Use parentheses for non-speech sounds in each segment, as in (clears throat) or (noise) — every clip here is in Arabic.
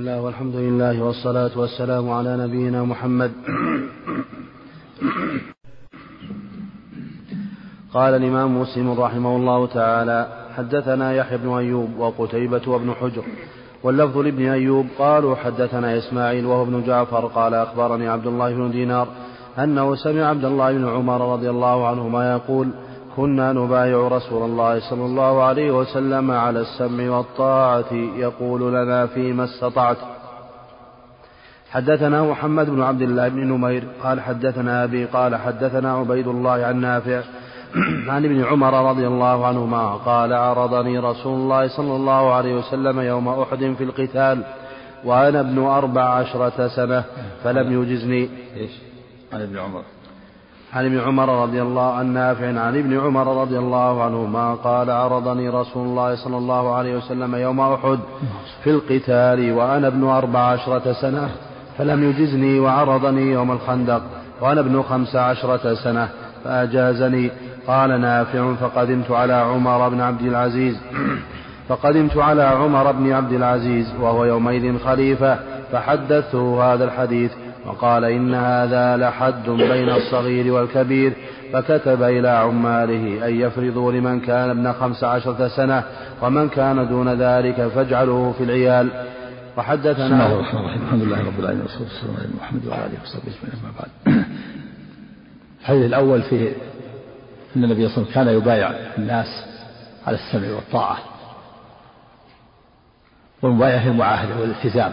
الله والحمد لله والصلاة والسلام على نبينا محمد. قال الإمام مسلم رحمه الله تعالى حدثنا يحيى بن أيوب وقتيبة وابن حجر واللفظ لابن أيوب قالوا حدثنا إسماعيل وهو ابن جعفر قال أخبرني عبد الله بن دينار أنه سمع عبد الله بن عمر رضي الله عنهما يقول كنا نبايع رسول الله صلى الله عليه وسلم على السمع والطاعة يقول لنا فيما استطعت. حدثنا محمد بن عبد الله بن نمير قال حدثنا أبي قال حدثنا عبيد الله عن نافع (clears throat) عن ابن عمر رضي الله عنهما قال عرضني رسول الله صلى الله عليه وسلم يوم أحد في القتال وأنا ابن أربع عشرة سنة فلم يجزني. إيش؟ عن ابن عمر. عن ابن عمر رضي الله عن نافع عن ابن عمر رضي الله عنهما قال عرضني رسول الله صلى الله عليه وسلم يوم أحد في القتال وأنا ابن أربع عشرة سنة فلم يجزني وعرضني يوم الخندق وأنا ابن خمس عشرة سنة فأجازني. قال نافع فقدمت على عمر بن عبد العزيز. (clears throat) فقدمت على عمر بن عبد العزيز وهو يومئذ خليفة فحدثته هذا الحديث. وقال إن هذا لحد بين الصغير والكبير فكتب إلى عماله أن يفرضوا لمن كان ابن خمس عشرة سنة ومن كان دون ذلك فاجعله في العيال. وحدثنا بسم الله الرحمن الرحيم. الحمد لله رب العالمين والصلاة والسلام على محمد وعلى آله وصحبه أجمعين أما بعد. الحديث الأول فيه أن النبي صلى الله عليه وسلم كان يبايع الناس على السمع والطاعة والمبايعة المعاهدة والالتزام.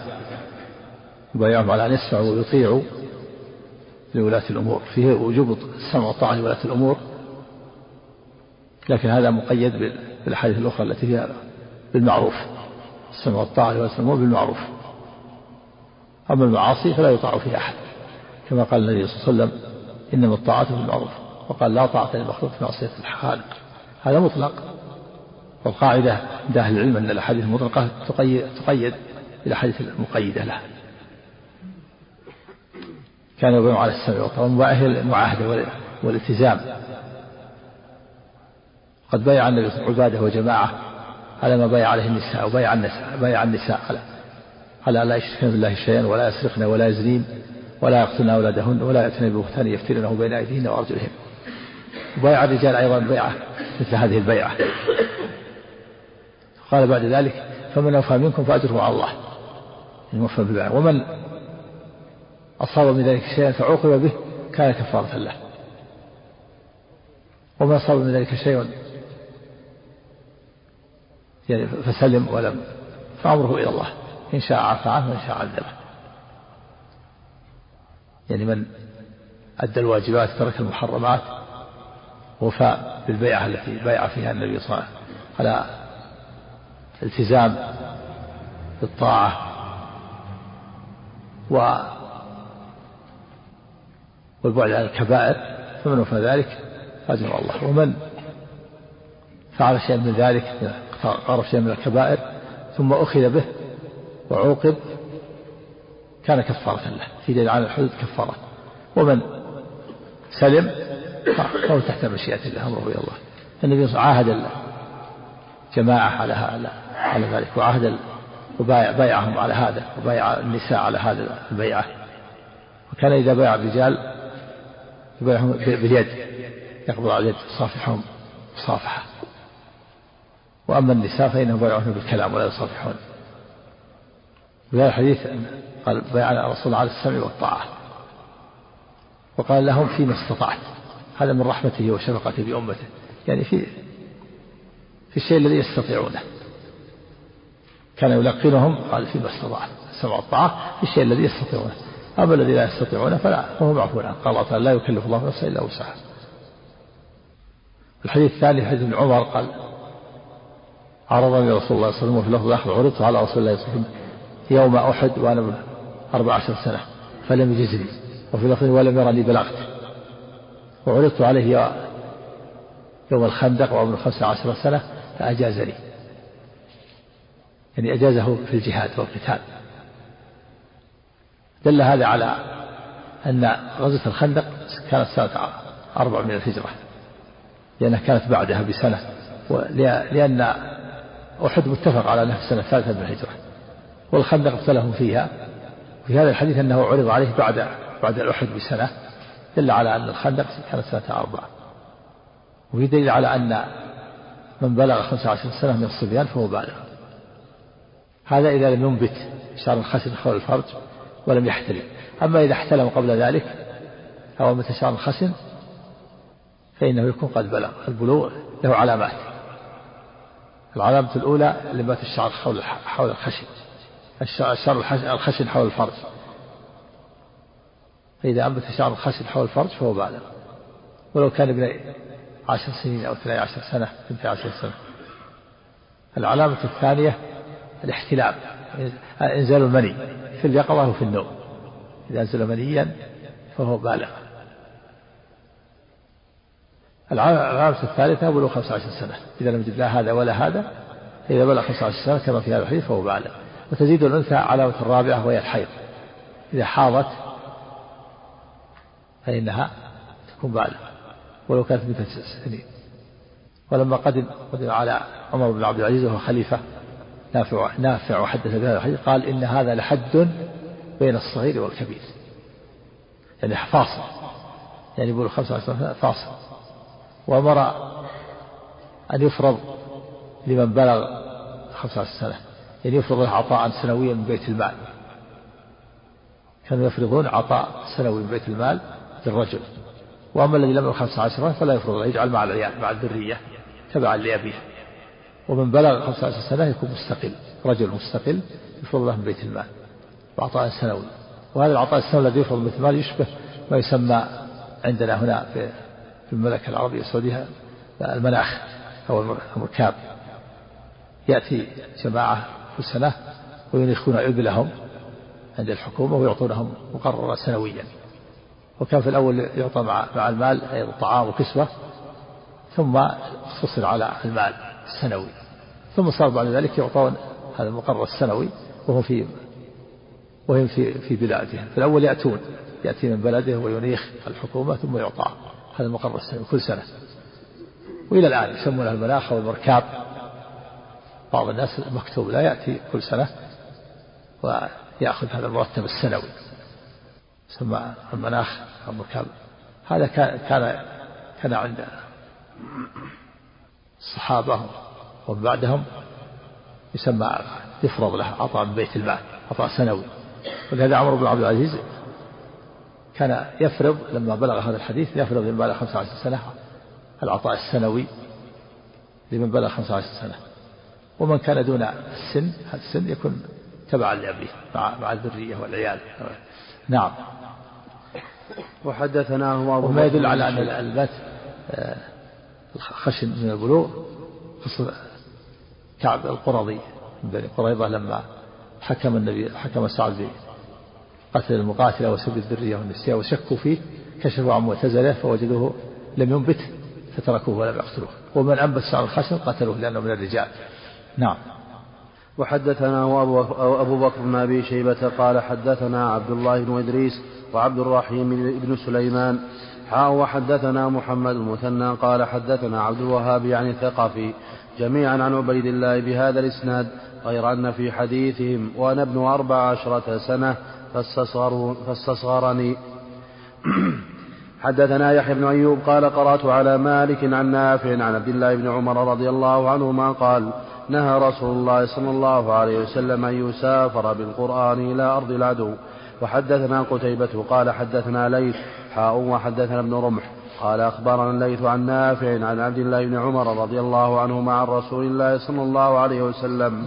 يبايعهم على أن يسمعوا ويطيعوا لولاة الأمور. فيه وجوب السمع والطاعة لولاة الأمور. لكن هذا مقيد بالأحاديث الأخرى التي فيها بالمعروف. السمع والطاعة لولاة الأمور بالمعروف. أما المعاصي فلا يطاع فيها أحد. كما قال النبي صلى الله عليه وسلم إنما الطاعة بالمعروف. وقال لا طاعة للمخلوق في معصية الخالق هذا مطلق. والقاعدة عند أهل العلم أن الأحاديث المطلقة تقيد, تقيد بالأحاديث المقيدة لها كان يبايع على السمع والطاعة المعاهدة والالتزام. قد بايع النبي عبادة وجماعة على ما بايع عليه النساء وبايع النساء بايع النساء. على على لا يشركن بالله شيئا ولا يسرقن ولا يزنين ولا يقتلن أولادهن ولا يأتين ببهتان يفترنه بين أيديهن وأرجلهن. وبايع الرجال أيضا بيعة مثل هذه البيعة. قال بعد ذلك فمن أوفى منكم فأجره على الله. الموفى بالبيعة. ومن أصاب من ذلك شيئا فعوقب به كان كفارة له. ومن أصاب من ذلك شيء يعني فسلم ولم فأمره إلى الله إن شاء عفى عنه وإن شاء عذبه. يعني من أدى الواجبات ترك المحرمات وفاء بالبيعة التي بايع فيها النبي صلى الله عليه وسلم على التزام بالطاعة و والبعد عن الكبائر فمن وفى ذلك أجر الله. ومن فعل شيئا من ذلك قارب شيئا من الكبائر ثم أخذ به وعوقب كان كفارة له في دليل على الحدود كفارة. ومن سلم فهو تحت مشيئة الله أمره إلى الله. النبي صلى الله عليه وسلم عاهد الجماعة على على على ذلك وعاهد وبايع بايعهم على هذا وبايع النساء على هذا البيعة. وكان إذا بايع الرجال يبايعهم باليد. يقبض على اليد يصافحهم مصافحة وأما النساء فإنهم بايعون بالكلام ولا يصافحون. وهذا الحديث قال بايعنا الرسول على السمع والطاعة. وقال لهم فيما استطعت. هذا من رحمته وشفقته بأمته يعني في في الشيء الذي يستطيعونه. كان يلقنهم قال فيما استطعت. السمع والطاعة في الشيء الذي يستطيعونه. أما الذي لا يستطيعونه فلا فهو معفو عنه قال الله تعالى لا يكلف الله نفسا إلا وسعها. الحديث الثاني حديث ابن عمر قال عرضني رسول الله صلى الله عليه وسلم وفي لفظ آخر عرضت على رسول الله صلى الله عليه وسلم يوم أحد وأنا أربع عشر سنة فلم يجزني. وفي لفظ ولم يرني بلغت. وعرضت عليه يوم الخندق وابن خمس عشر سنة فأجازني. يعني أجازه في الجهاد والقتال. دل هذا على أن غزوة الخندق كانت سنة أربع من الهجرة لأنها كانت بعدها بسنة لأن أحد متفق على أنها السنة الثالثة من الهجرة والخندق ابتلهم فيها في هذا الحديث أنه عرض عليه بعد بعد الأحد بسنة دل على أن الخندق كانت سنة أربعة وفي دليل على أن من بلغ خمسة عشر سنة من الصبيان فهو بالغ. هذا إذا لم ينبت شعر الخسر حول الفرج ولم يحتلم أما إذا احتلم قبل ذلك أو شعر الخسن فإنه يكون قد بلغ البلوغ له علامات. العلامة الأولى لبات الشعر حول حول الخشن. الشعر الخشن حول الفرج. فإذا أنبت شعر الخشن حول الفرج فهو بالغ. ولو كان ابن عشر سنين أو اثني عشر سنة اثنتي عشر سنة. العلامة الثانية الاحتلام إنزال المني. في اليقظة وفي النوم. إذا أنزل منيا فهو بالغ. العلامة الثالثة بلوغ 15 سنة. إذا لم يجد لا هذا ولا هذا فإذا بلغ 15 سنة كما في هذا الحديث فهو بالغ. وتزيد الأنثى علامة الرابعة وهي الحيض. إذا حاضت فإنها تكون بالغة. ولو كانت مثل سنين ولما قدم قدم على عمر بن عبد العزيز وهو خليفة نافع نافع وحدث بهذا الحديث قال إن هذا لحد بين الصغير والكبير. يعني فاصل. يعني يقول خمسة عشر فاصل. وأمر أن يفرض لمن بلغ خمسة عشر سنة يعني يفرض له عطاء سنويا من بيت المال. كانوا يفرضون عطاء سنوي من بيت المال للرجل. وأما الذي لم يبلغ خمسة عشر فلا يفرض يجعل مع العيال مع الذرية تبعا لأبيه. ومن بلغ خمسة عشر سنة يكون مستقل رجل مستقل يفرض له من بيت المال بعطاء سنوي وهذا العطاء السنوي الذي يفرض بيت المال يشبه ما يسمى عندنا هنا في المملكة العربية السعودية المناخ أو المركاب يأتي جماعة في السنة وينيخون إبلهم عند الحكومة ويعطونهم مقررة سنويا. وكان في الأول يعطى مع المال أيضا طعام وكسوة ثم اختصر على المال. السنوي ثم صار بعد ذلك يعطون هذا المقرر السنوي وهو في وهم في في بلادهم. في الأول يأتون يأتي من بلده وينيخ الحكومة ثم يعطى هذا المقرر السنوي كل سنة. وإلى الآن يسمونها المناخ والمركاب بعض الناس مكتوب لا يأتي كل سنة ويأخذ هذا المرتب السنوي. يسمى المناخ المركب هذا كان كان كان عند الصحابة ومن بعدهم يسمى يفرض له عطاء من بيت المال عطاء سنوي. ولهذا عمر بن عبد العزيز كان يفرض لما بلغ هذا الحديث يفرض لمن بلغ 15 سنة العطاء السنوي لمن بلغ 15 سنة. ومن كان دون السن هذا السن يكون تبعا لأبيه مع مع الذرية والعيال. نعم. وحدثناه أبو وما يدل على أن البت آه، خشن من البلوغ قصة كعب القرظي من بني قريظة لما حكم النبي حكم سعد بقتل المقاتلة وسب الذرية والنساء وشكوا فيه كشفوا عن معتزلة فوجدوه لم ينبت فتركوه ولم يقتلوه. ومن أنبت شعر الخشن قتلوه لأنه من الرجال. نعم. وحدثنا أبو بكر بن أبي شيبة قال حدثنا عبد الله بن إدريس وعبد الرحيم بن سليمان حاء وحدثنا محمد المثنى قال حدثنا عبد الوهاب يعني الثقفي جميعا عن عبيد الله بهذا الإسناد غير أن في حديثهم وأنا ابن أربع عشرة سنة فاستصغرني. (clears throat) حدثنا يحيى بن أيوب قال قرأت على مالك عن نافع عن عبد الله بن عمر رضي الله عنهما قال نهى رسول الله صلى الله عليه وسلم أن يسافر بالقرآن إلى أرض العدو وحدثنا قتيبة قال حدثنا ليث حاء وحدثنا ابن رمح. قال أخبرنا الليث عن نافع عن عبد الله بن عمر رضي الله عنهما عن رسول الله صلى الله عليه وسلم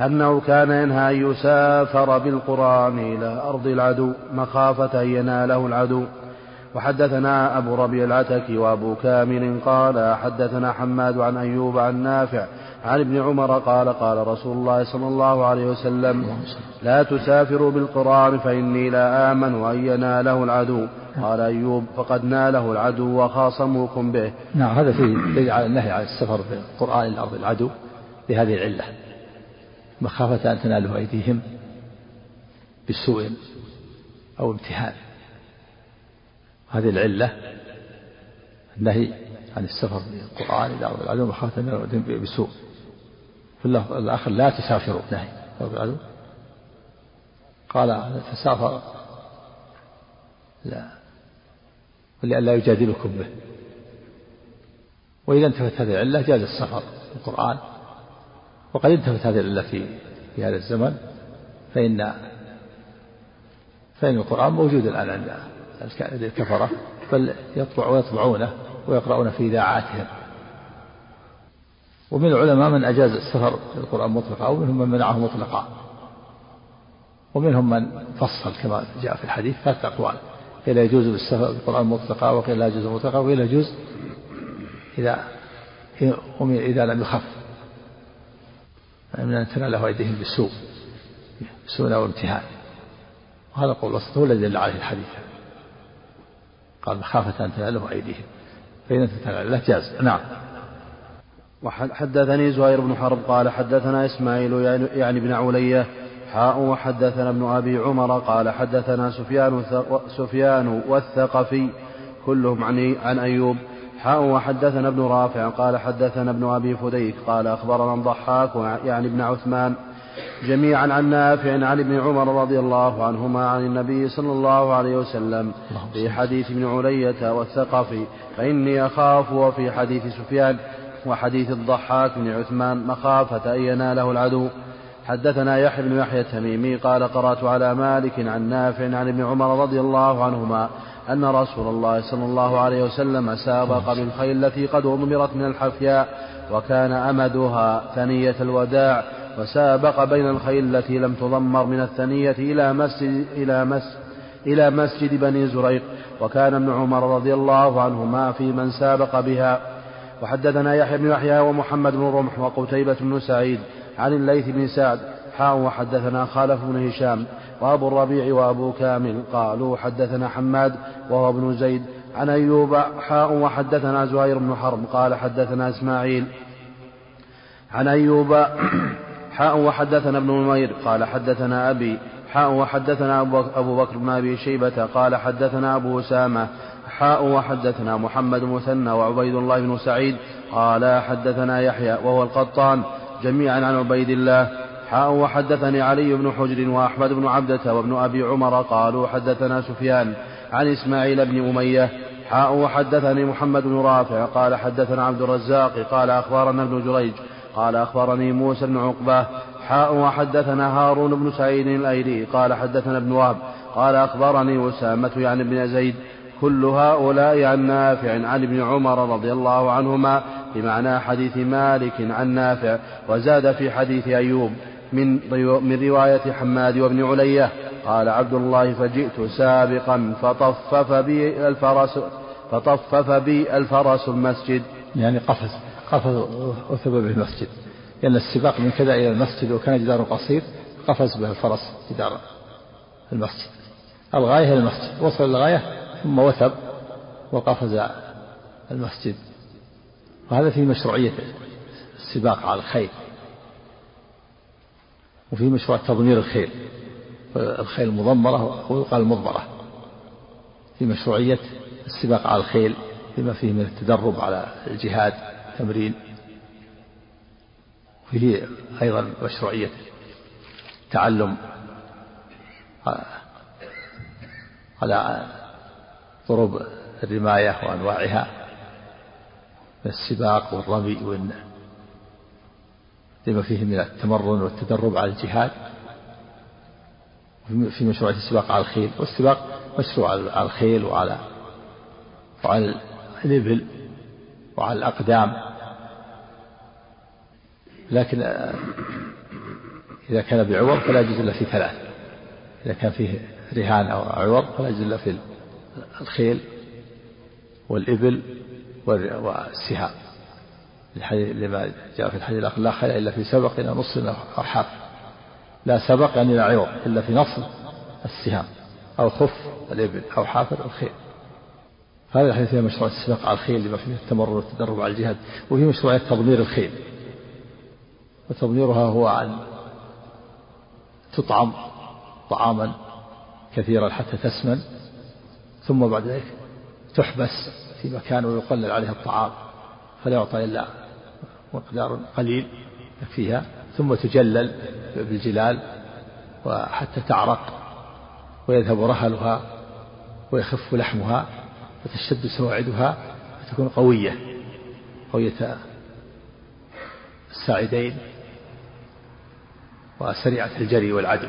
أنه كان ينهى أن يسافر بالقرآن إلى أرض العدو مخافة أن يناله العدو. وحدثنا أبو ربيع العتكي وأبو كامل قال حدثنا حماد عن أيوب عن نافع عن ابن عمر قال قال رسول الله صلى الله عليه وسلم لا تسافروا بالقرآن فإني لا آمن أن يناله العدو. قال أيوب فقد ناله العدو وخاصموكم به. نعم هذا في النهي عن السفر بالقرآن إلى أرض العدو بهذه العلة. مخافة أن تناله أيديهم بسوء أو امتهان. هذه العلة النهي عن السفر بالقرآن إلى أرض العدو مخافة أن يناله بسوء. في الآخر لا تسافروا نهي قال تسافر لا. ولئلا يجادلكم به. وإذا انتفت هذه العلة جاز السفر في القرآن. وقد انتفت هذه العلة في في هذا الزمن. فإن فإن القرآن موجود الآن عند الكفرة. بل يطبع ويطبعونه ويقرؤون في إذاعاتهم. ومن العلماء من أجاز السفر القرآن مطلقا ومنهم من منعه مطلقا. ومنهم من فصل كما جاء في الحديث ثلاثة أقوال. قيل يجوز بالسفر بالقرآن مطلقا وقيل لا يجوز مطلقا وقيل يجوز إذا إذا لم يخف. من أن تناله أيديهم بالسوء سوء أو امتهان. وهذا القول الوسط هو الذي دل عليه الحديث. قال مخافة أن تناله أيديهم. فإذا تناله جاز. نعم. وحدثني زهير بن حرب قال حدثنا إسماعيل يعني, يعني بن علية حاء وحدثنا ابن أبي عمر قال حدثنا سفيان سفيان والثقفي كلهم عن عن أيوب. حاء وحدثنا ابن رافع قال حدثنا ابن أبي فديك قال أخبرنا الضحاك يعني ابن عثمان جميعا عن نافع عن ابن عمر رضي الله عنهما عن النبي صلى الله عليه وسلم في حديث ابن علية والثقفي. فإني أخاف وفي حديث سفيان وحديث الضحاك بن عثمان مخافة أن يناله العدو. حدثنا يحيى بن يحيى التميمي قال قرأت على مالك عن نافع عن ابن عمر رضي الله عنهما أن رسول الله صلى الله عليه وسلم سابق بالخيل التي قد أضمرت من الحفياء وكان أمدها ثنية الوداع وسابق بين الخيل التي لم تضمر من الثنية إلى مسجد إلى مسجد إلى مسجد بني زريق وكان ابن عمر رضي الله عنهما في من سابق بها. وحدثنا يحيى بن يحيى ومحمد بن رمح وقتيبة بن سعيد عن الليث بن سعد حاء وحدثنا خالف بن هشام وأبو الربيع وأبو كامل قالوا حدثنا حماد وهو ابن زيد عن أيوب حاء وحدثنا زهير بن حرب قال حدثنا إسماعيل. عن أيوب (clears throat) حاء وحدثنا ابن نمير قال حدثنا أبي حاء وحدثنا أبو بكر بن أبي شيبة قال حدثنا أبو أسامة حاء وحدثنا محمد مثنى وعبيد الله بن سعيد قال حدثنا يحيى وهو القطان جميعا عن عبيد الله. حاء وحدثني علي بن حجر وأحمد بن عبدة وابن أبي عمر قالوا حدثنا سفيان عن إسماعيل بن أمية. حاء وحدثني محمد بن رافع قال حدثنا عبد الرزاق قال أخبرنا ابن جريج قال أخبرني موسى بن عقبة. حاء وحدثنا هارون بن سعيد الأيلي قال حدثنا ابن وهب قال أخبرني أسامة يعني بن زيد كل هؤلاء عن نافع عن ابن عمر رضي الله عنهما بمعنى حديث مالك عن نافع وزاد في حديث أيوب من من رواية حماد وابن علية قال عبد الله فجئت سابقا فطفف بي الفرس فطفف بي الفرس المسجد. يعني قفز قفز وثب به المسجد. لأن السباق من كذا إلى المسجد وكان جدار قصير قفز به الفرس جدار المسجد. الغاية هي المسجد. وصل للغاية ثم وثب وقفز المسجد. وهذا في مشروعية السباق على الخيل. وفي مشروع تضمير الخيل. الخيل المضمرة ويقال المضمرة. في مشروعية السباق على الخيل بما فيه من التدرب على الجهاد تمرين. وفيه أيضا مشروعية تعلم على ضروب الرماية وأنواعها من السباق والرمي لما فيه من التمرن والتدرب على الجهاد في مشروعية السباق على الخيل. والسباق مشروع على الخيل وعلى وعلى الإبل وعلى الأقدام. لكن إذا كان بعوض فلا يجوز إلا في ثلاث. إذا كان فيه رهان أو عوض فلا يجوز إلا في الخيل والإبل والسهام لما جاء في الحديث الآخر لا خيل إلا في سبق إلى نص أو حاف لا سبق يعني لا عوض إلا في نصر السهام. أو خف الإبل أو حافر الخيل. هذا الحديث فيها مشروع السباق على الخيل لما فيه التمرن والتدرب على الجهاد. وفي مشروعية تضمير الخيل. وتضميرها هو أن تطعم طعاما كثيرا حتى تسمن. ثم بعد ذلك تحبس في مكان ويقلل عليها الطعام فلا يعطى إلا مقدار قليل يكفيها ثم تجلل بالجلال وحتى تعرق ويذهب رهلها ويخف لحمها وتشد سواعدها وتكون قوية قوية الساعدين وسريعة الجري والعدو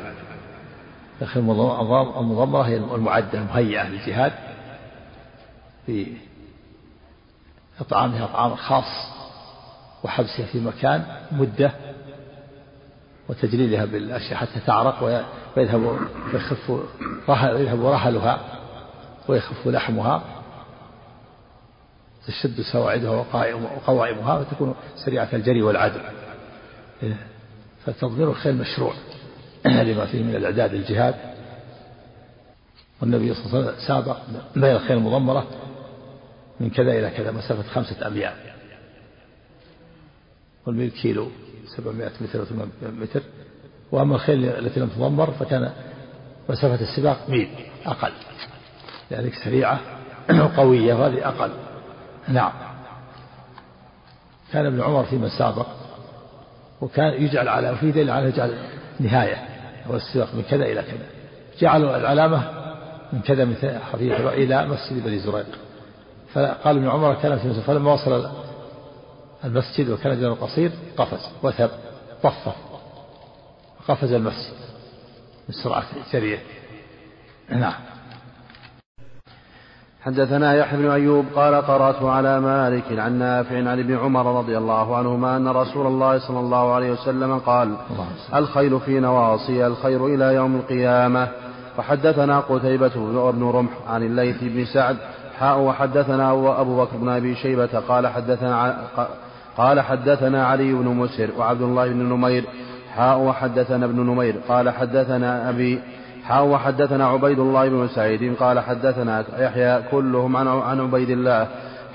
لكن المضمرة هي المعدة المهيئة للجهاد بإطعامها طعام خاص وحبسها في مكان مدة وتجليلها بالأشياء حتى تعرق ويذهب ويخف يذهب رحلها ويخف لحمها تشد سواعدها وقوائمها وتكون سريعة الجري والعدل. فتضمير الخيل مشروع. لما فيه من الإعداد للجهاد. والنبي صلى الله عليه وسلم سابق بين الخيل المضمرة من كذا إلى كذا مسافة خمسة أميال والميل كيلو سبعمائة متر و متر. وأما الخيل التي لم تضمر فكان مسافة السباق ميل أقل. لذلك سريعة (clears throat) وقوية وهذه أقل. نعم. كان ابن عمر فيما سابق وكان يجعل على وفي دليل على يجعل نهاية هو السباق من كذا إلى كذا. جعلوا العلامة من كذا من حفيظ إلى مسجد بني زريق. فقال ابن عمر كان في فلما وصل المسجد وكان جنب قصير قفز وثب طفف قفز المسجد من سرعة جريه نعم. حدثنا يحيى بن أيوب قال قرأت على مالك عن نافع عن ابن عمر رضي الله عنهما أن رسول الله صلى الله عليه وسلم قال الخيل في نواصي الخير إلى يوم القيامة. وحدثنا قتيبة بن رمح عن الليث بن سعد حاء وحدثنا أبو بكر بن أبي شيبة قال حدثنا قال حدثنا علي بن مسر وعبد الله بن نمير حاء وحدثنا ابن نمير قال حدثنا أبي حاء وحدثنا عبيد الله بن سعيد قال حدثنا يحيى كلهم عن عن عبيد الله.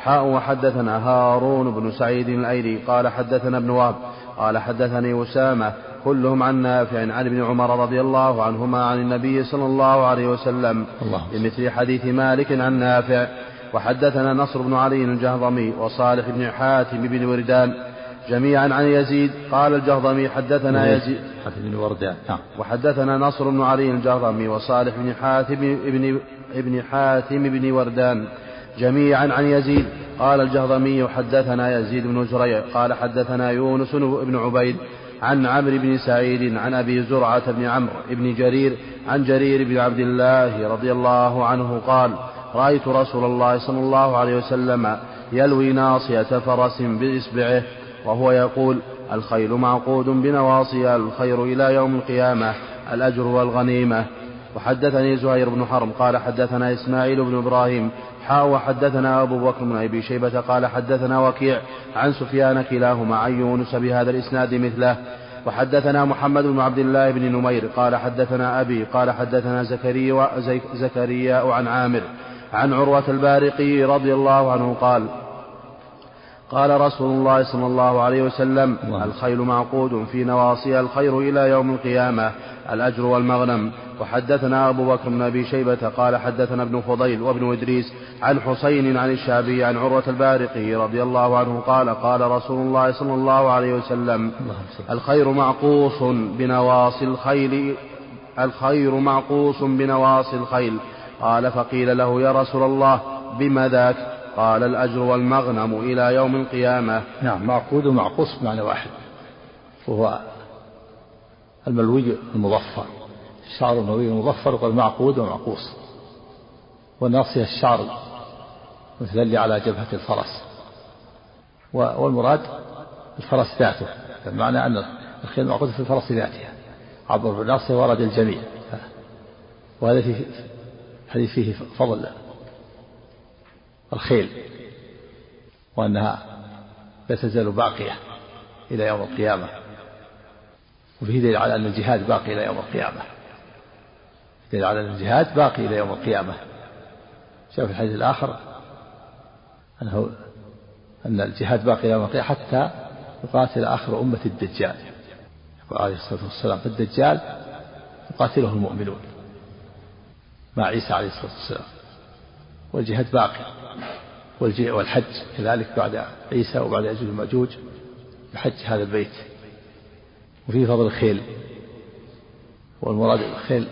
حاء وحدثنا هارون بن سعيد الأيلي قال حدثنا ابن وهب قال حدثني أسامة كلهم عن نافع عن ابن عمر رضي الله عنهما عن النبي صلى الله عليه وسلم بمثل حديث مالك عن نافع. وحدثنا نصر بن علي الجهضمي وصالح بن حاتم بن وردان جميعا عن يزيد. قال الجهضمي حدثنا يزيد. حاتم بن وردان نعم. وحدثنا نصر بن علي الجهضمي وصالح بن حاتم بن ابن حاتم بن وردان جميعا عن يزيد. قال الجهضمي حدثنا يزيد بن زريع. قال حدثنا يونس بن عبيد عن عمرو بن سعيد عن أبي زرعة بن عمرو بن جرير عن جرير بن عبد الله رضي الله عنه قال رأيت رسول الله صلى الله عليه وسلم يلوي ناصية فرس بإصبعه وهو يقول الخيل معقود بنواصي الخير إلى يوم القيامة الأجر والغنيمة. وحدثني زهير بن حرب قال حدثنا إسماعيل بن إبراهيم حاء وحدثنا أبو بكر بن أبي شيبة قال حدثنا وكيع عن سفيان كلاهما عن يونس بهذا الإسناد مثله. وحدثنا محمد بن عبد الله بن نمير قال حدثنا أبي قال حدثنا زكريا زكريا عن عامر عن عروة البارقي رضي الله عنه قال قال رسول الله صلى الله عليه وسلم الله. الخيل معقود في نواصيها الخير إلى يوم القيامة الأجر والمغنم. وحدثنا أبو بكر بن أبي شيبة قال حدثنا ابن فضيل وابن إدريس عن حسين عن الشعبي عن عروة البارقي رضي الله عنه قال قال رسول الله صلى الله عليه وسلم الخير معقوص بنواصي الخيل الخير معقوص بنواصي الخيل. قال فقيل له يا رسول الله بما ذاك قال الأجر والمغنم إلى يوم القيامة. نعم معقود ومعقوص بمعنى واحد. وهو الملوي المظفر. الشعر الملوي المظفر يقول معقود ومعقوص. والناصية الشعر مثل على جبهة الفرس. والمراد الفرس ذاته. بمعنى أن الخيل معقود في الفرس ذاتها. عبر الناصية ورد الجميع. وهذا في حديث فيه فضل. الخيل وأنها لا تزال باقية إلى يوم القيامة. وفيه دليل على أن الجهاد باقي إلى يوم القيامة. دليل على أن الجهاد باقي إلى يوم القيامة. جاء في الحديث الآخر أنه أن الجهاد باقي إلى يوم القيامة حتى يقاتل آخر أمة الدجال. يقول عليه الصلاة والسلام فالدجال يقاتله المؤمنون مع عيسى عليه الصلاة والسلام. والجهاد باقي. والحج كذلك بعد عيسى وبعد يأجوج ومأجوج بحج هذا البيت. وفيه فضل الخيل. والمراد الخيل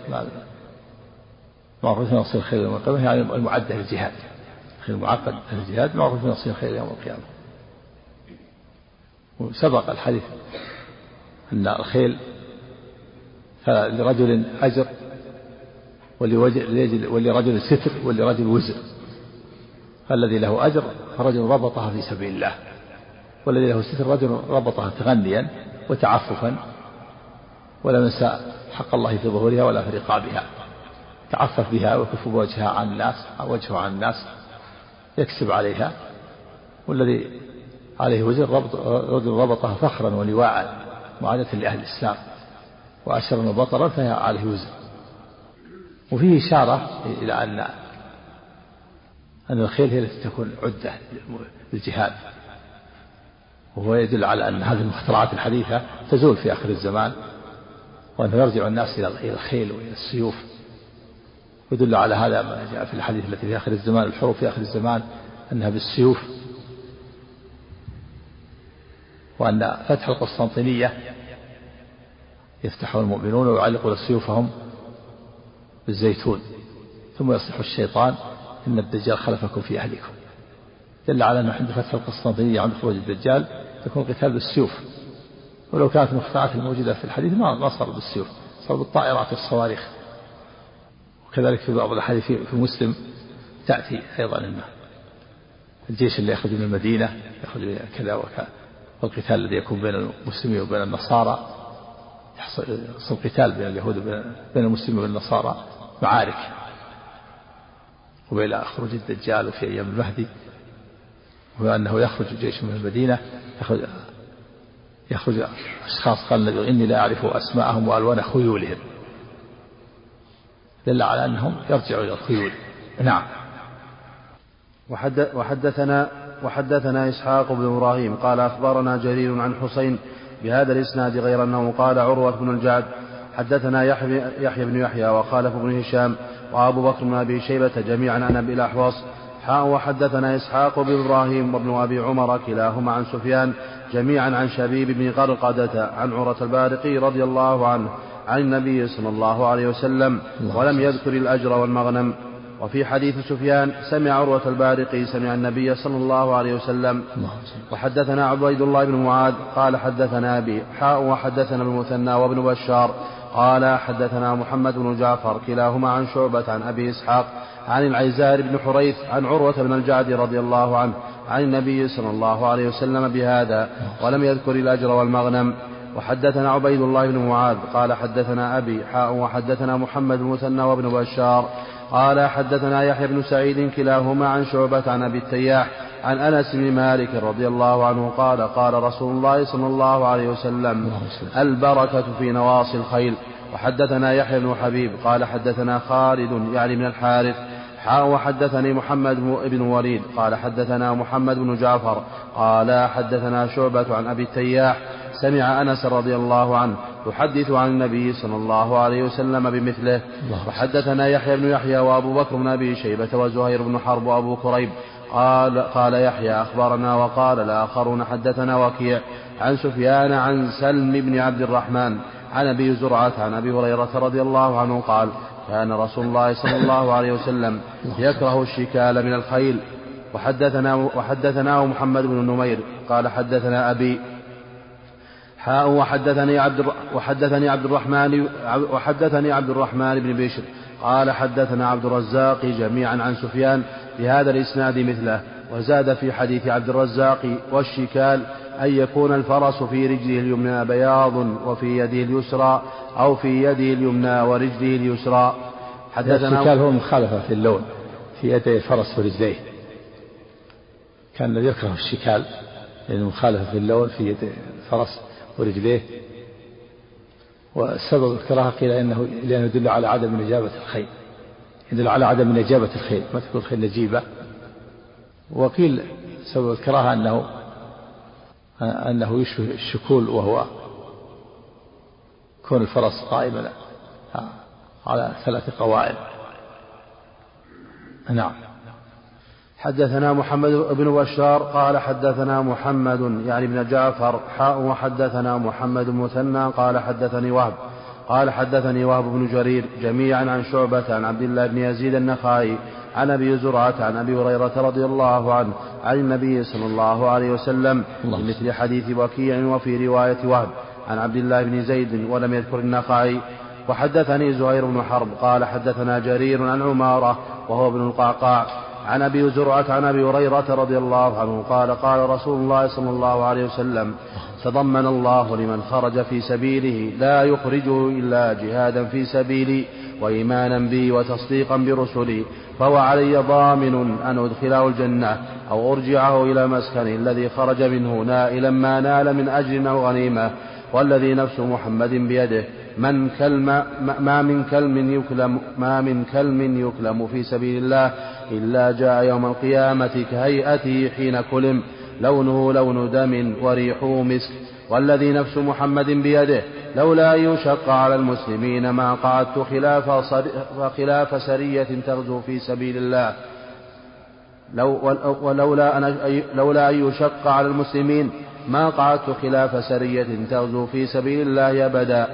معروف نصير الخيل يوم القيامة يعني المعدة للجهاد. الخيل المعقد للجهاد معروف نصير الخيل يوم القيامة. وسبق الحديث أن الخيل لرجل أجر ولرجل ستر ولرجل وزر. فالذي له أجر فرجل ربطها في سبيل الله والذي له ستر رجل ربطها تغنيا وتعففا ولم ينسى حق الله في ظهورها ولا في رقابها. تعفف بها ويكف وجهها عن الناس وجهه عن الناس يكسب عليها. والذي عليه وزر ربط رجل ربطها فخرا ولواء معادة لأهل الإسلام وأشرا وبطرا فهي عليه وزر. وفيه إشارة إلى أن أن الخيل هي التي تكون عدة للجهاد. وهو يدل على أن هذه المخترعات الحديثة تزول في آخر الزمان وأنه يرجع الناس إلى الخيل وإلى السيوف. ويدل على هذا ما جاء في الحديث التي في آخر الزمان الحروب في آخر الزمان أنها بالسيوف. وأن فتح القسطنطينية يفتحه المؤمنون ويعلقون سيوفهم بالزيتون ثم يصيح الشيطان إن الدجال خلفكم في أهلكم. دل على أنه عند فتح القسطنطينية عند خروج الدجال يكون قتال بالسيوف. ولو كانت المخترعات الموجودة في الحديث ما صار بالسيوف صار بالطائرات والصواريخ. وكذلك في بعض الأحاديث في مسلم تأتي أيضا أن الجيش اللي يخرج من المدينة يخرج كذا وكذا. والقتال الذي يكون بين المسلمين وبين النصارى يحصل قتال بين اليهود وبين بين المسلمين والنصارى معارك. وإلى خروج الدجال وفي أيام المهدي وأنه يخرج جيش من المدينة يخرج يخرج أشخاص قال النبي إني لا أعرف أسماءهم وألوان خيولهم. دل على أنهم يرجعوا إلى الخيول. نعم. وحدثنا وحدثنا إسحاق بن إبراهيم قال أخبرنا جرير عن حسين بهذا الإسناد غير أنه قال عروة بن الجعد حدثنا يحيى, بن يحيى وخالف بن هشام وأبو بكر بن أبي شيبة جميعا عن أبي الأحوص. حاء وحدثنا إسحاق بن إبراهيم وابن أبي عمر كلاهما عن سفيان جميعا عن شبيب بن غرقدة عن عروة البارقي رضي الله عنه عن النبي صلى الله عليه وسلم ولم يذكر الأجر والمغنم. وفي حديث سفيان سمع عروة البارقي سمع النبي صلى الله عليه وسلم. وحدثنا عبيد الله بن معاذ قال حدثنا أبي حاء وحدثنا المثنى وابن بشار قال حدثنا محمد بن جعفر كلاهما عن شعبة عن أبي إسحاق عن العيزار بن حريث عن عروة بن الجعد رضي الله عنه عن النبي صلى الله عليه وسلم بهذا ولم يذكر الأجر والمغنم. وحدثنا عبيد الله بن معاذ قال حدثنا أبي حاء وحدثنا محمد بن مثنى وابن بشار قال حدثنا يحيى بن سعيد كلاهما عن شعبة عن أبي التياح عن أنس بن مالك رضي الله عنه قال قال رسول الله صلى الله عليه وسلم البركة في نواصي الخيل. وحدثنا يحيى بن حبيب قال حدثنا خالد يعني من الحارث. وحدثني محمد بن وليد قال حدثنا محمد بن جعفر قال حدثنا شعبة عن أبي التياح. سمع أنس رضي الله عنه يحدث عن النبي صلى الله عليه وسلم بمثله. وحدثنا يحيى بن يحيى وأبو بكر بن أبي شيبة وزهير بن حرب وأبو كريب. قال قال يحيى أخبرنا وقال الآخرون حدثنا وكيع عن سفيان عن سلم بن عبد الرحمن عن أبي زرعة عن أبي هريرة رضي الله عنه قال كان رسول الله صلى الله عليه وسلم يكره الشكال من الخيل. وحدثنا وحدثناه محمد بن نمير قال حدثنا أبي حاء وحدثني عبد وحدثني عبد الرحمن وحدثني عبد الرحمن بن بشر قال حدثنا عبد الرزاق جميعا عن سفيان بهذا الإسناد مثله وزاد في حديث عبد الرزاق والشكال أن يكون الفرس في رجله اليمنى بياض وفي يده اليسرى أو في يده اليمنى ورجله اليسرى. حدثنا الشكال هو مخالفة في اللون في يدي الفرس ورجليه. كان الذي يكره الشكال لأنه مخالفة في اللون في يد الفرس ورجليه. وسبب الكراهة قيل إنه لأنه يدل على عدم إجابة الخيل يدل على عدم إجابة الخيل ما تكون الخيل نجيبة؟ وقيل سبب الكراهة أنه أنه يشبه الشكول وهو كون الفرس قائما على ثلاث قوائم. نعم. حدثنا محمد بن بشار قال حدثنا محمد يعني بن جعفر حاء وحدثنا محمد مثنى قال حدثني وهب. قال حدثني وهب بن جرير جميعا عن شعبة عن عبد الله بن يزيد النخعي عن أبي زرعة عن أبي هريرة رضي الله عنه عن النبي صلى الله عليه وسلم بمثل حديث وكيع وفي رواية وهب عن عبد الله بن زيد ولم يذكر النخعي. وحدثني زهير بن حرب قال حدثنا جرير عن عمارة وهو ابن القعقاع عن أبي زرعة عن أبي هريرة رضي الله عنه قال قال رسول الله صلى الله عليه وسلم تضمن الله لمن خرج في سبيله لا يخرجه إلا جهادا في سبيلي وإيمانا بي وتصديقا برسلي فهو علي ضامن أن أدخله الجنة أو أرجعه إلى مسكنه الذي خرج منه نائلا ما نال من أجر أو غنيمة والذي نفس محمد بيده. من كلم ما من كلم يكلم ما من كلم يكلم في سبيل الله إلا جاء يوم القيامة كهيئته حين كلم لونه لون دم وريحه مسك. والذي نفس محمد بيده لولا أن يشق على المسلمين ما قعدت خلاف, خلاف سرية تغزو في سبيل الله. أن لولا أن يشق على المسلمين ما قعدت خلاف سرية تغزو في سبيل الله أبدا.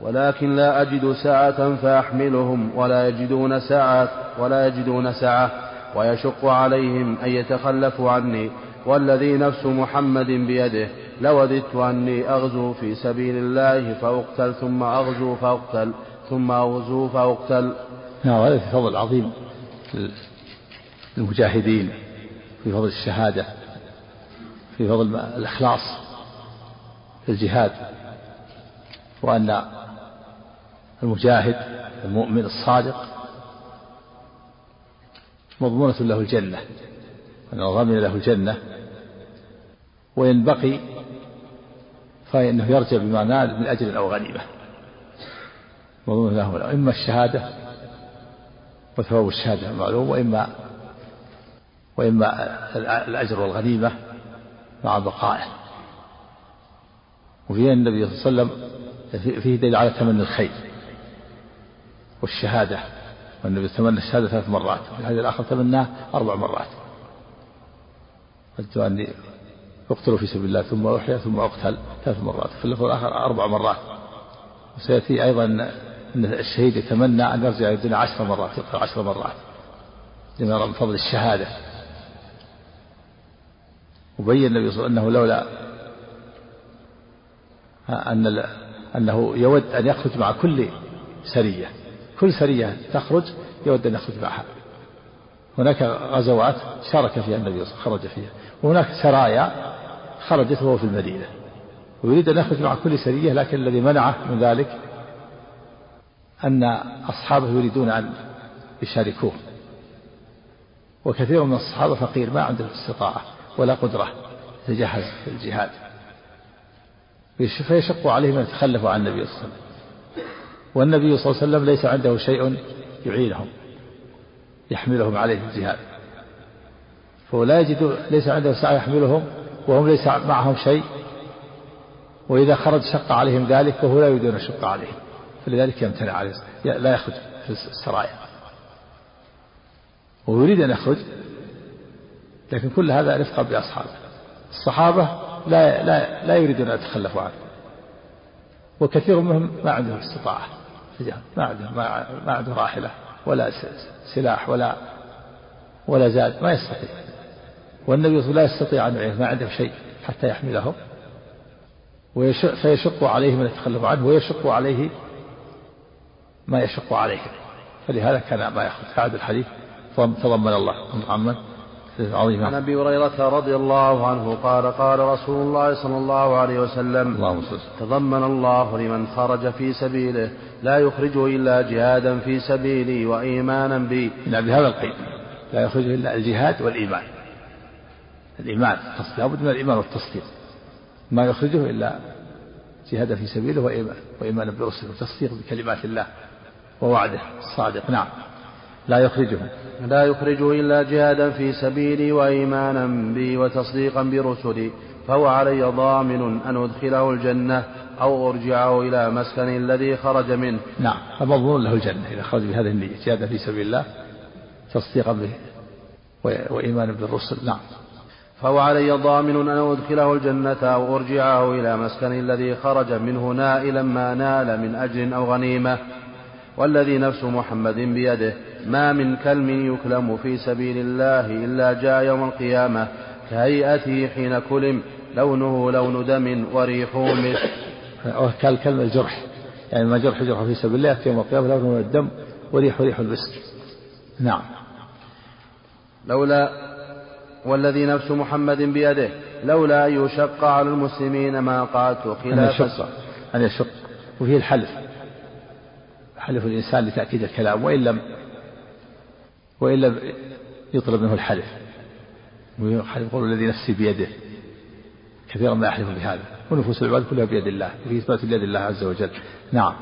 ولكن لا أجد سعة فأحملهم ولا يجدون سعة ولا يجدون سعة ويشق عليهم أن يتخلفوا عني. والذي نفس محمد بيده لوددت أني أغزو في سبيل الله فأقتل ثم أغزو فأقتل ثم أغزو فأقتل. نعم هذا في فضل عظيم المجاهدين في فضل الشهادة في فضل الإخلاص في الجهاد وأن المجاهد المؤمن الصادق. مضمونة له الجنة أنه ضمن له الجنة. وإن بقي فإنه يرجع بما نال من أجر أو غنيمة. مضمون له إما الشهادة وثواب الشهادة معلوم وإما وإما الأجر والغنيمة مع بقائه. وفيه النبي صلى الله عليه وسلم فيه دليل على تمني الخير. والشهادة. والنبي تمنى الشهادة ثلاث مرات. في الحديث الآخر تمناه أربع مرات. قلت أني اقتلوا في سبيل الله ثم أحيا ثم أقتل ثلاث مرات. في اللفظ الآخر أربع مرات. وسيأتي أيضا أن الشهيد يتمنى أن يرجع إلى الدنيا عشر مرات يقتل عشر مرات. لما يرى من فضل الشهادة. وبين النبي صلى الله عليه وسلم أنه لولا أن أنه يود أن يخرج مع كل سرية. كل سرية تخرج يود أن يخرج معها هناك غزوات شارك فيها النبي صلى الله عليه وسلم خرج فيها. وهناك سرايا خرجت وهو في المدينة. ويريد أن يخرج مع كل سرية لكن الذي منعه من ذلك أن أصحابه يريدون أن يشاركوه. وكثير من الصحابة فقير ما عنده استطاعة ولا قدرة يتجهز في الجهاد. فيشق عليهم أن يتخلفوا عن النبي صلى الله عليه وسلم. والنبي صلى الله عليه وسلم ليس عنده شيء يعينهم يحملهم عليه الجهاد. فهو لا يجد ليس عنده سعي يحملهم وهم ليس معهم شيء. وإذا خرج شق عليهم ذلك وهو لا يريد أن يشق عليهم. فلذلك يمتنع عليه لا يخرج في السرايا. ويريد أن يخرج لكن كل هذا رفقا بأصحابه. الصحابة لا لا لا يريدون أن يتخلفوا عنه. وكثير منهم ما عندهم استطاعة. ما عنده ما عنده راحلة ولا سلاح ولا ولا زاد. ما يستطيع. والنبي لا يستطيع أن يعينه ما عنده شيء حتى يحملهم. فيشق عليه من يتخلف عنه ويشق عليه ما يشق عليه. فلهذا كان ما يأخذ هذا الحديث تضمن الله. عمن عظيمة. عن أبي هريرة رضي الله عنه قال قال رسول الله صلى الله عليه وسلم اللهم تضمن الله لمن خرج في سبيله لا يخرجه إلا جهادا في سبيلي وإيمانا بي. نعم بهذا القيد. لا يخرجه إلا الجهاد والإيمان. الإيمان لابد من الإيمان والتصديق. ما يخرجه إلا جهادا في سبيله وإيمان وايمانا برسله وتصديق بكلمات الله ووعده الصادق. نعم. لا يخرجه لا يخرجه إلا جهادا في سبيلي وإيمانا بي وتصديقا برسلي فهو علي ضامن أن أدخله الجنة أو أرجعه إلى مسكن الذي خرج منه. نعم فمضمون له الجنة إذا خرج بهذه النية جهادا في سبيل الله تصديقا به وإيمانا بالرسل. نعم. فهو علي ضامن أن أدخله الجنة أو أرجعه إلى مسكن الذي خرج منه نائلا ما نال من أجر أو غنيمة والذي نفس محمد بيده. ما من كلم يكلم في سبيل الله إلا جاء يوم القيامة كهيئته حين كلم لونه لون دم وريحه مسك كالكلمة الجرح يعني ما جرح جرح في سبيل الله يوم القيامة لونه الدم وريح ريح المسك نعم. لولا والذي نفس محمد بيده لولا أن يشق على المسلمين ما قعدت خلاف أن يشق أن يشق. وفيه الحلف حلف الإنسان لتأكيد الكلام وإن لم وإن لم يطلب منه الحلف. يقول الذي نفسي بيده. كثيرا ما يحلف بهذا. ونفوس العباد كلها بيد الله في إثبات بيد الله عز وجل. نعم.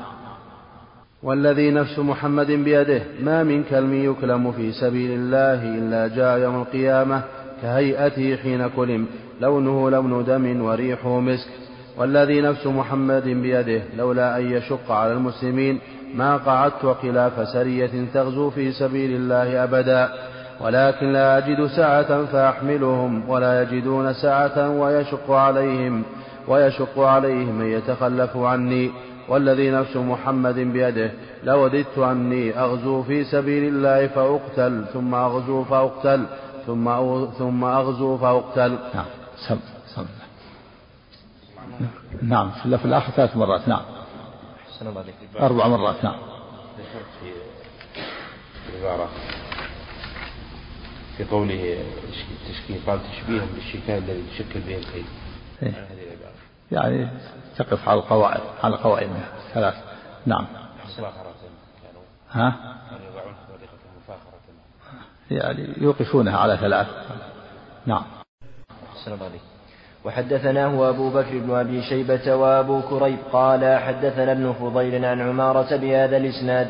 والذي نفس محمد بيده ما من كلم يكلم في سبيل الله إلا جاء يوم القيامة كهيئته حين كلم. لونه لون دم وريحه مسك. والذي نفس محمد بيده لولا أن يشق على المسلمين ما قعدت خلاف سرية تغزو في سبيل الله أبدا ولكن لا أجد سعة فأحملهم ولا يجدون سعة ويشق عليهم ويشق عليهم من يتخلف عني والذي نفس محمد بيده لوددت أني أغزو في سبيل الله فأقتل ثم أغزو فأقتل ثم ثم أغزو فأقتل. نعم سم سم. نعم في الآخر ثلاث مرات نعم. أربع مرات نعم. في العبارة في قوله تشكيل قال تشبيها بالشكال الذي تشكل به الخيل إيه؟ هذه العبارة. يعني تقف على القواعد على قوائمها ثلاث. نعم. ها؟ يعني يوقفونها على ثلاث. نعم. السلام عليكم وحدثناه أبو بكر بن أبي شيبة وأبو كريب قال حدثنا ابن فضيل عن عمارة بهذا الإسناد.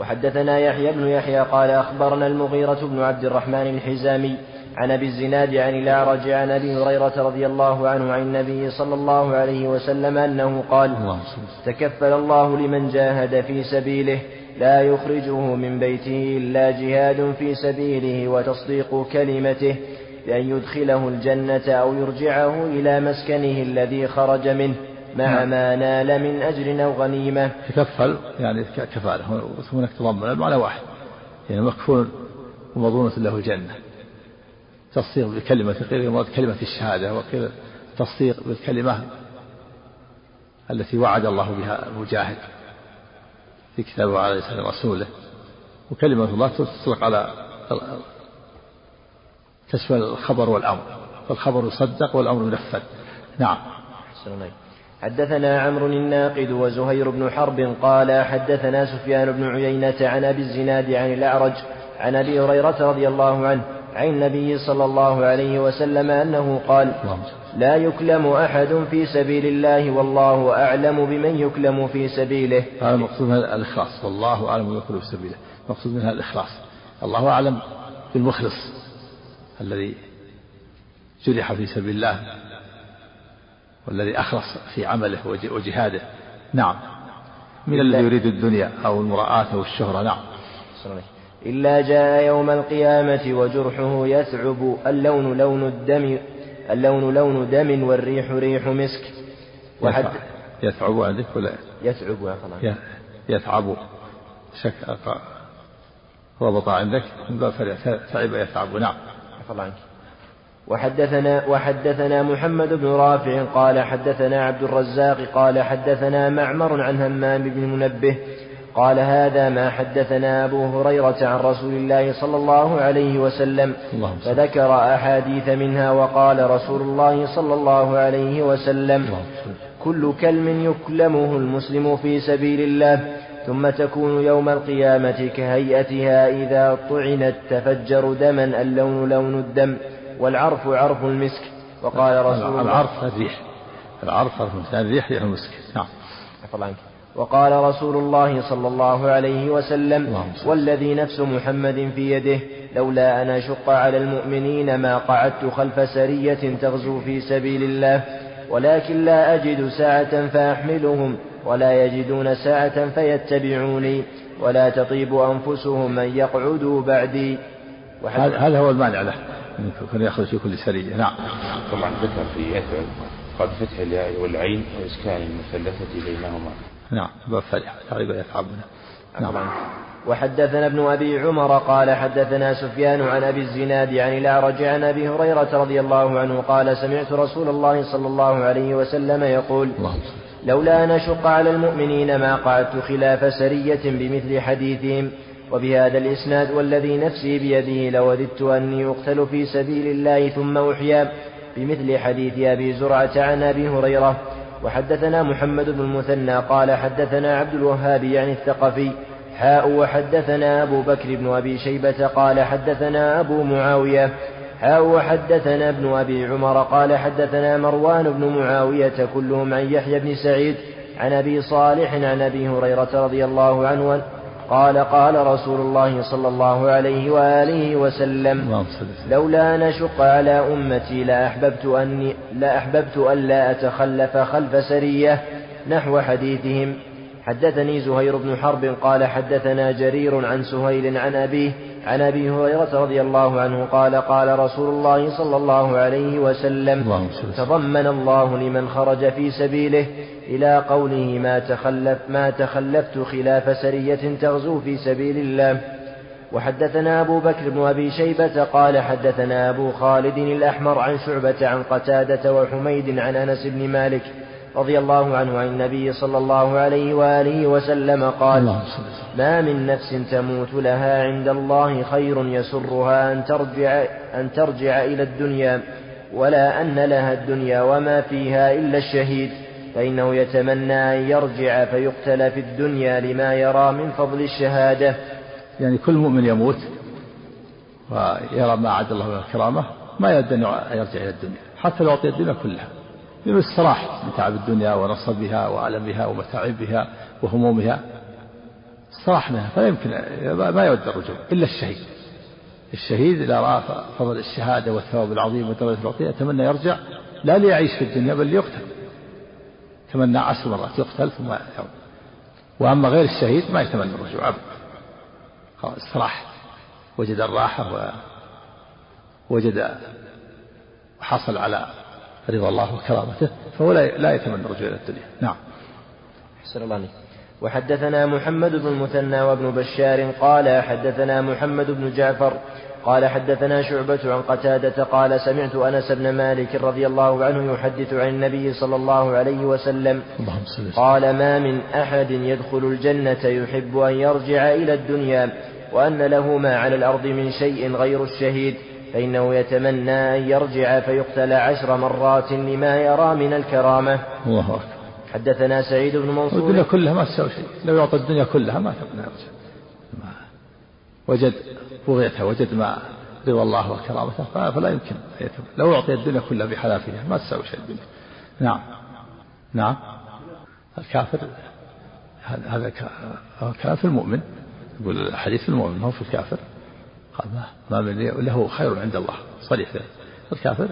وحدثنا يحيى بن يحيى قال أخبرنا المغيرة بن عبد الرحمن الحزامي عن أبي الزناد عن الأعرج عن أبي هريرة رضي الله عنه عن النبي صلى الله عليه وسلم أنه قال تكفل الله لمن جاهد في سبيله لا يخرجه من بيته إلا جهاد في سبيله وتصديق كلمته. بأن يدخله الجنة أو يرجعه إلى مسكنه الذي خرج منه مع نعم. ما نال من أجر أو غنيمة. تكفل يعني كفالة هناك تضمن المعنى واحد. يعني مكفول ومظونة له الجنة. تصديق بكلمة غير كلمة الشهادة وكذا تصديق بالكلمة التي وعد الله بها المجاهد في كتابه على لسان رسوله وكلمة الله تطلق على تشمل الخبر والأمر. فالخبر يصدق والأمر ينفذ. نعم. حدثنا عمرو الناقد وزهير بن حرب قال حدثنا سفيان بن عيينة عن أبي الزناد عن الأعرج عن أبي هريرة رضي الله عنه عن النبي صلى الله عليه وسلم أنه قال لا يكلم أحد في سبيل الله والله أعلم بمن يكلم في سبيله. هذا المقصود منها الإخلاص. والله أعلم بمن يكلم في سبيله. المقصود منها الإخلاص. الله أعلم بالمخلص. الذي جرح في سبيل الله والذي أخلص في عمله وجهاده. نعم. من الذي يريد الدنيا أو المراءة أو الشهرة. نعم. إلا جاء يوم القيامة وجرحه يثعب اللون لون الدم اللون لون دم والريح ريح مسك. وحد يثعب عندك ولا يثعب يا يثعب. شك ربط عندك. تعب يثعب. نعم. عنك. وحدثنا وحدثنا محمد بن رافع قال حدثنا عبد الرزاق قال حدثنا معمر عن همام بن منبه قال هذا ما حدثنا أبو هريرة عن رسول الله صلى الله عليه وسلم. فذكر أحاديث منها وقال رسول الله صلى الله عليه وسلم. كل كلم يكلمه المسلم في سبيل الله. ثم تكون يوم القيامة كهيئتها إذا طعنت تفجر دما اللون لون الدم والعرف عرف المسك. وقال رسول الله العرف الريح. العرف عرف الريح ريح المسك. نعم. عنك. وقال رسول الله صلى الله عليه وسلم. والذي نفس محمد في يده لولا أن أشق على المؤمنين ما قعدت خلف سرية تغزو في سبيل الله ولكن لا أجد ساعة فأحملهم ولا يجدون ساعة فيتبعوني ولا تطيب أنفسهم أن يقعدوا بعدي. هذا هو المانع له كان يخرج في كل سرية نعم. طبعا ذكر في أثر قد فتح الياء والعين وإسكان المثلثة بينهما. نعم. باب تعريب يتعبنا. نعم. وحدثنا ابن أبي عمر قال حدثنا سفيان عن أبي الزناد عن الأعرج عن أبي هريرة رضي الله عنه قال سمعت رسول الله صلى الله عليه وسلم يقول لولا أن أشق على المؤمنين ما قعدت خلاف سرية بمثل حديثهم. وبهذا الإسناد والذي نفسي بيده لوددت أني أقتل في سبيل الله ثم أحيا بمثل حديث أبي زرعة عن أبي هريرة. وحدثنا محمد بن المثنى قال حدثنا عبد الوهاب يعني الثقفي حاء وحدثنا أبو بكر بن أبي شيبة قال حدثنا أبو معاوية حاء وحدثنا ابن أبي عمر قال حدثنا مروان بن معاوية كلهم عن يحيى بن سعيد عن أبي صالح عن أبي هريرة رضي الله عنه قال قال رسول الله صلى الله عليه وآله وسلم لولا نشق على أمتي لأحببت أني لأحببت ألا أتخلف خلف سرية نحو حديثهم. حدثني زهير بن حرب قال حدثنا جرير عن سهيل عن أبيه عن أبي هريرة رضي الله عنه قال قال رسول الله صلى الله عليه وسلم تضمن الله لمن خرج في سبيله إلى قوله ما تخلف ما تخلفت خلاف سرية تغزو في سبيل الله. وحدثنا أبو بكر بن أبي شيبة قال حدثنا أبو خالد الأحمر عن شعبة عن قتادة وحميد عن أنس بن مالك رضي الله عنه عن النبي صلى الله عليه وآله وسلم قال ما من نفس تموت لها عند الله خير يسرها أن ترجع, أن ترجع إلى الدنيا ولا أن لها الدنيا وما فيها إلا الشهيد. فإنه يتمنى أن يرجع فيقتل في الدنيا لما يرى من فضل الشهادة. يعني كل مؤمن يموت ويرى ما أعد الله من الكرامة ما يود أن يرجع إلى الدنيا حتى لو أعطي الدنيا كلها. لأنه استراح من تعب الدنيا ونصبها وألمها ومتاعبها وهمومها. استراح منها فلا يمكن ما يود الرجوع إلا الشهيد. الشهيد إذا رأى فضل الشهادة والثواب العظيم ودرجة العطية يتمنى يرجع لا ليعيش في الدنيا بل ليقتل. يتمنى عشر مرات يقتل ثم يعود وأما غير الشهيد ما يتمنى الرجوع أبدا. خلاص استراح. وجد الراحة ووجد وحصل على رضا الله وكرامته فهو لا يتمنى الرجوع إلى الدنيا. نعم. أحسن الله عليك. وحدثنا محمد بن المثنى وابن بشار قال حدثنا محمد بن جعفر قال حدثنا شعبة عن قتادة قال سمعت أنس بن مالك رضي الله عنه يحدث عن النبي صلى الله عليه وسلم. قال ما من أحد يدخل الجنة يحب أن يرجع إلى الدنيا وأن له ما على الأرض من شيء غير الشهيد. فإنه يتمنى أن يرجع فيقتل عشر مرات لما يرى من الكرامة. الله أكبر. حدثنا سعيد بن منصور. الدنيا كلها ما تساوي شيء. لو يعطى الدنيا كلها ما يرجع وجد بغيتها وجد ما رضا الله وكرامته فلا يمكن لو أعطي الدنيا كلها بحلافها ما تساوي شيء الدنيا. نعم. نعم. الكافر هذا كلام في المؤمن يقول حديث المؤمن هو في الكافر؟ قال ما ما له خير عند الله صريح ذلك الكافر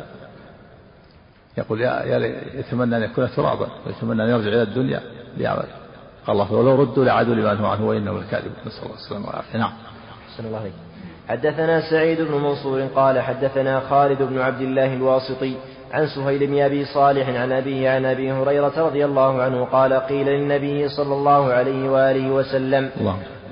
يقول يا يا يتمنى أن يكون ترابا ويتمنى أن يرجع إلى الدنيا ليعمل قال الله ولو ردوا لعادوا لما نهوا عنه وإنه لكاذب نسأل الله السلامة والعافية نعم. أحسن الله عليك. حدثنا سعيد بن منصور قال حدثنا خالد بن عبد الله الواسطي عن سهيل بن أبي صالح عن أبيه عن أبي هريرة رضي الله عنه قال قيل للنبي صلى الله عليه وآله وسلم.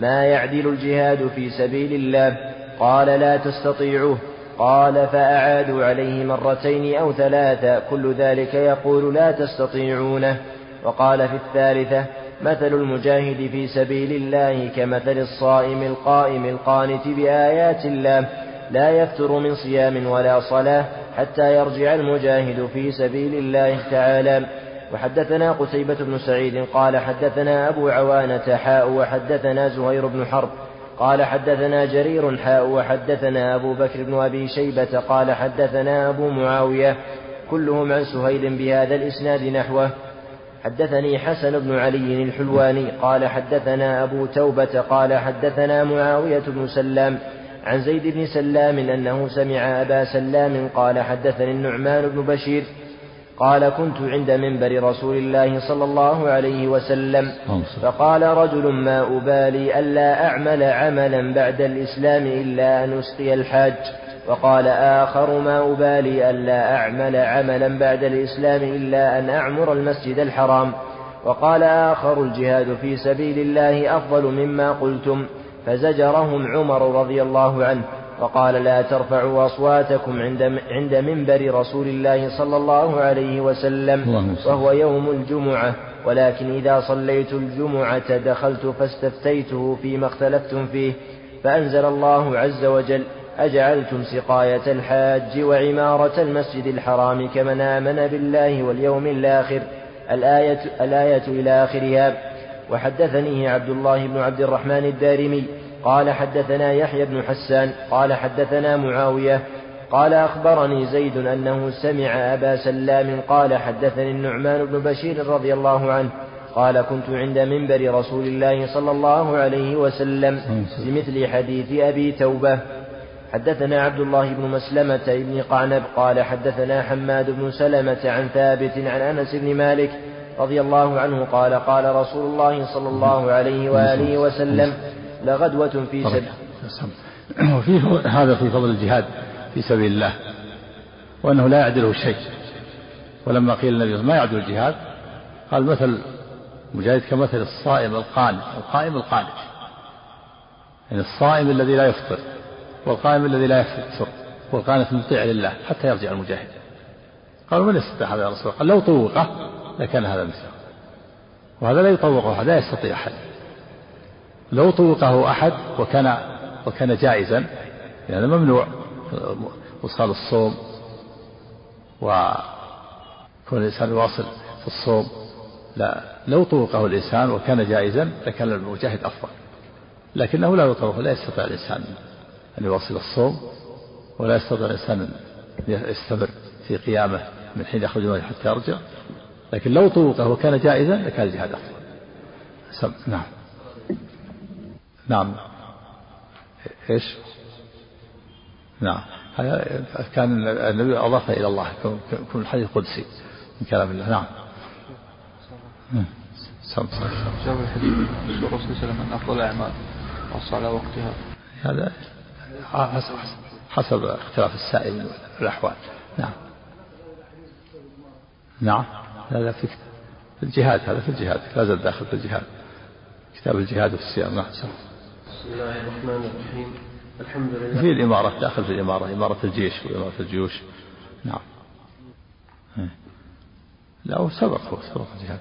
ما يعدل الجهاد في سبيل الله قال لا تستطيعوه. قال فأعادوا عليه مرتين أو ثلاثا كل ذلك يقول لا تستطيعونه. وقال في الثالثة مثل المجاهد في سبيل الله كمثل الصائم القائم القانت بآيات الله لا يفتر من صيام ولا صلاة حتى يرجع المجاهد في سبيل الله تعالى. وحدثنا قتيبة بن سعيد قال حدثنا أبو عوانة حاء وحدثنا زهير بن حرب قال حدثنا جرير حاء وحدثنا أبو بكر بن أبي شيبة قال حدثنا أبو معاوية كلهم عن سهيل بهذا الإسناد نحوه. حدثني حسن بن علي الحلواني قال حدثنا أبو توبة قال حدثنا معاوية بن سلام عن زيد بن سلام أنه سمع أبا سلام قال حدثني النعمان بن بشير قال كنت عند منبر رسول الله صلى الله عليه وسلم. فقال رجل ما أبالي ألا أعمل عملا بعد الإسلام إلا أن أسقي الحاج. وقال آخر ما أبالي ألا أعمل عملا بعد الإسلام إلا أن أعمر المسجد الحرام. وقال آخر الجهاد في سبيل الله أفضل مما قلتم. فزجرهم عمر رضي الله عنه. وقال لا ترفعوا أصواتكم عند عند منبر رسول الله صلى الله عليه وسلم وهو يوم الجمعة. ولكن إذا صليت الجمعة دخلت فاستفتيته فيما اختلفتم فيه. فأنزل الله عز وجل أجعلتم سقاية الحاج وعمارة المسجد الحرام كمن آمن بالله واليوم الآخر. الآية, الآية إلى آخرها. وحدثنيه عبد الله بن عبد الرحمن الدارمي قال حدثنا يحيى بن حسان قال حدثنا معاوية قال أخبرني زيد أنه سمع أبا سلام قال حدثني النعمان بن بشير رضي الله عنه قال كنت عند منبر رسول الله صلى الله عليه وسلم بمثل حديث أبي توبة. حدثنا عبد الله بن مسلمة بن قعنب قال حدثنا حماد بن سلمة عن ثابت عن أنس بن مالك رضي الله عنه قال قال رسول الله صلى الله عليه وآله وسلم لغدوة في سبيل (clears throat) وفيه هذا في فضل الجهاد في سبيل الله وأنه لا يعدله شيء. ولما قيل النبي ما يعدل الجهاد قال مثل مجاهد كمثل الصائم القانت القائم القانت. يعني الصائم الذي لا يفطر والقائم الذي لا يفطر والقانت المطيع لله حتى يرجع المجاهد. قالوا من يستطيع هذا يا رسول الله؟ قال لو طوقه لكان هذا مثله. وهذا لا يطوقه لا يستطيع أحد. لو طوقه أحد وكان وكان جائزا يعني ممنوع وصال الصوم وكون الإنسان يواصل في الصوم لا لو طوقه الإنسان وكان جائزا لكان المجاهد أفضل. لكنه لا يطوق لا يستطيع الإنسان أن يواصل الصوم ولا يستطيع الإنسان أن يستمر في قيامه من حين يخرج منه حتى يرجع. لكن لو طوقه وكان جائزا لكان الجهاد أفضل. نعم. نعم. إيش؟ نعم. هذا كان النبي أضاف إلى الله يكون الحديث قدسي من كلام الله. نعم. سم جاب الحديث الرسول صلى الله عليه وسلم أن أفضل الأعمال والصلاة وقتها. هذا حسب حسب اختلاف السائل والأحوال. نعم. نعم. هذا في الجهاد هذا في الجهاد. لا زال داخل في الجهاد. كتاب الجهاد والصيام نعم. الرحمن الرحيم. الحمد لله. في الإمارة داخل في الإمارة إمارة الجيش وإمارة الجيوش. نعم. لا هو سبق سبق الجهاد.